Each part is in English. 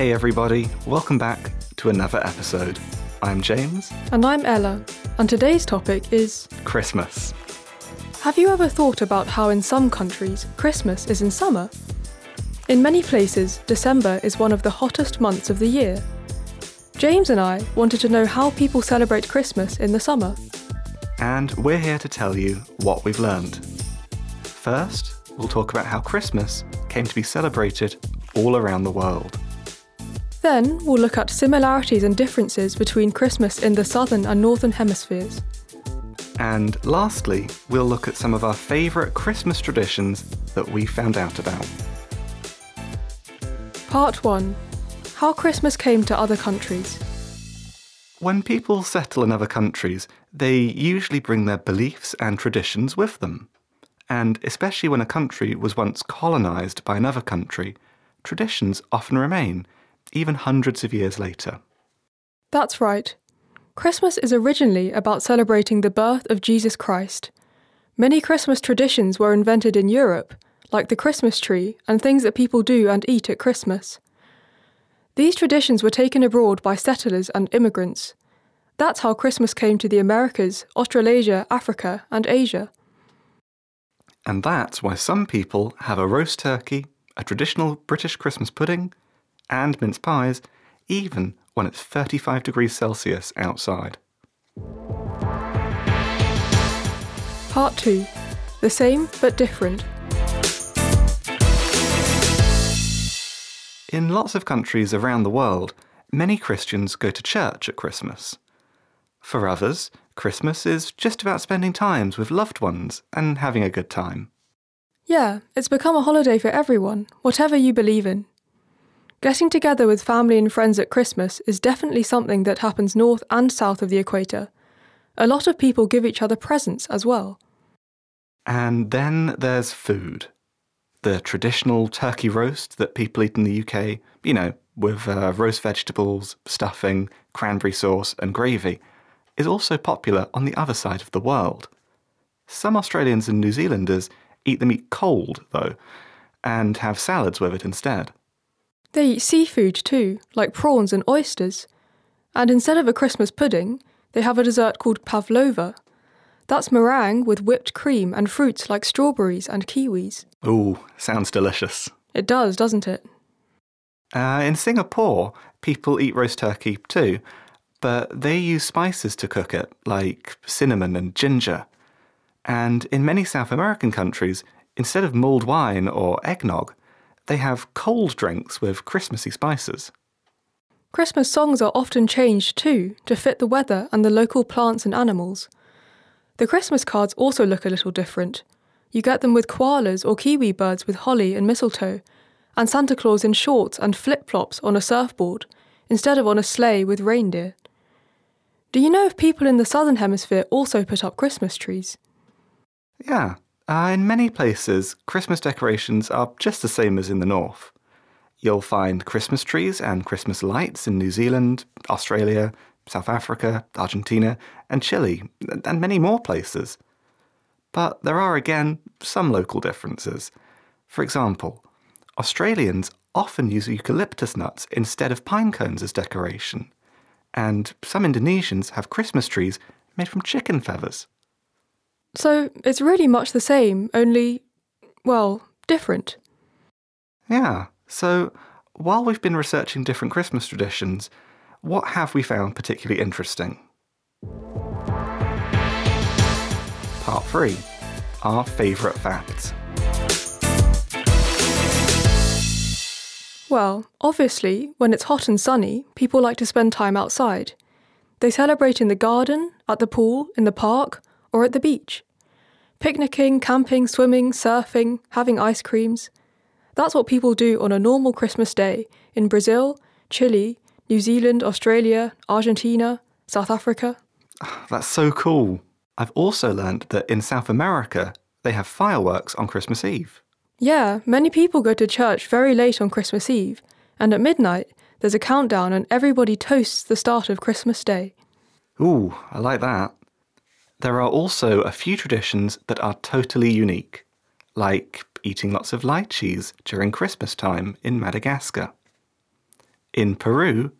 Hey, everybody, welcome back to another episode. I'm James. And I'm Ella, and today's topic is Christmas. Have you ever thought about how in some countries Christmas is in summer? In many places, December is one of the hottest months of the year. James and I wanted to know how people celebrate Christmas in the summer. And we're here to tell you what we've learned. First, we'll talk about how Christmas came to be celebrated all around the world. Then we'll look at similarities and differences between Christmas in the southern and northern hemispheres. And lastly, we'll look at some of our favourite Christmas traditions that we found out about. Part 1 How Christmas came to other countries. When people settle in other countries, they usually bring their beliefs and traditions with them. And especially when a country was once colonised by another country, traditions often remain even hundreds of years later. That's right. Christmas is originally about celebrating the birth of Jesus Christ. Many Christmas traditions were invented in Europe, like the Christmas tree and things that people do and eat at Christmas. These traditions were taken abroad by settlers and immigrants. That's how Christmas came to the Americas, Australasia, Africa, and Asia. And that's why some people have a roast turkey, a traditional British Christmas pudding, and mince pies, even when it's 35 degrees Celsius outside. Part 2 The Same but Different. In lots of countries around the world, many Christians go to church at Christmas. For others, Christmas is just about spending times with loved ones and having a good time. Yeah, it's become a holiday for everyone, whatever you believe in. Getting together with family and friends at Christmas is definitely something that happens north and south of the equator. A lot of people give each other presents as well. And then there's food. The traditional turkey roast that people eat in the UK, you know, with uh, roast vegetables, stuffing, cranberry sauce, and gravy, is also popular on the other side of the world. Some Australians and New Zealanders eat the meat cold, though, and have salads with it instead. They eat seafood too, like prawns and oysters. And instead of a Christmas pudding, they have a dessert called pavlova. That's meringue with whipped cream and fruits like strawberries and kiwis. Ooh, sounds delicious. It does, doesn't it? Uh, in Singapore, people eat roast turkey too, but they use spices to cook it, like cinnamon and ginger. And in many South American countries, instead of mulled wine or eggnog, they have cold drinks with Christmassy spices. Christmas songs are often changed too to fit the weather and the local plants and animals. The Christmas cards also look a little different. You get them with koalas or kiwi birds with holly and mistletoe, and Santa Claus in shorts and flip flops on a surfboard, instead of on a sleigh with reindeer. Do you know if people in the southern hemisphere also put up Christmas trees? Yeah, uh, in many places, Christmas decorations are just the same as in the north. You'll find Christmas trees and Christmas lights in New Zealand, Australia, South Africa, Argentina, and Chile, and many more places. But there are again some local differences. For example, Australians often use eucalyptus nuts instead of pine cones as decoration, and some Indonesians have Christmas trees made from chicken feathers. So it's really much the same, only, well, different. Yeah, so while we've been researching different Christmas traditions, what have we found particularly interesting? Part 3 Our favourite facts. Well, obviously, when it's hot and sunny, people like to spend time outside. They celebrate in the garden, at the pool, in the park, or at the beach. Picnicking, camping, swimming, surfing, having ice creams. That's what people do on a normal Christmas day in Brazil, Chile, New Zealand, Australia, Argentina, South Africa. Ah, that's so cool. I've also learned that in South America, they have fireworks on Christmas Eve. Yeah, many people go to church very late on Christmas Eve, and at midnight, there's a countdown and everybody toasts the start of Christmas Day. Ooh, I like that. There are also a few traditions that are totally unique, like eating lots of lychees during Christmas time in Madagascar. In Peru,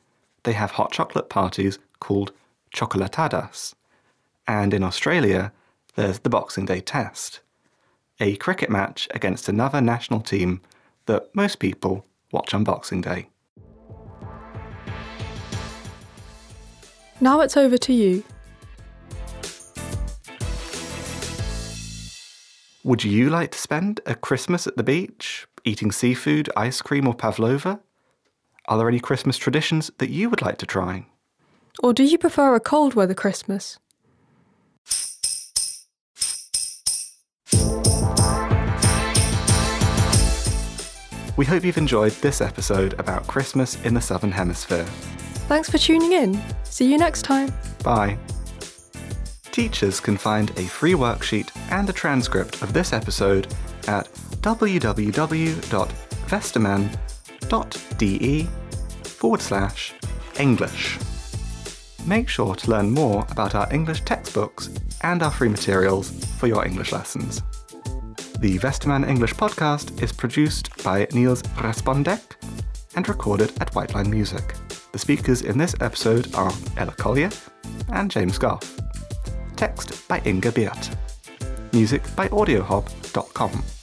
they have hot chocolate parties called chocolatadas. And in Australia, there's the Boxing Day Test, a cricket match against another national team that most people watch on Boxing Day. Now it's over to you. Would you like to spend a Christmas at the beach, eating seafood, ice cream, or pavlova? Are there any Christmas traditions that you would like to try? Or do you prefer a cold weather Christmas? We hope you've enjoyed this episode about Christmas in the Southern Hemisphere. Thanks for tuning in. See you next time. Bye. Teachers can find a free worksheet and a transcript of this episode at www.westermann.de forward slash English. Make sure to learn more about our English textbooks and our free materials for your English lessons. The Westermann English podcast is produced by Niels Respondek and recorded at White Line Music. The speakers in this episode are Ella Collier and James Gough. Text by Inga Birth. Music by AudioHob.com.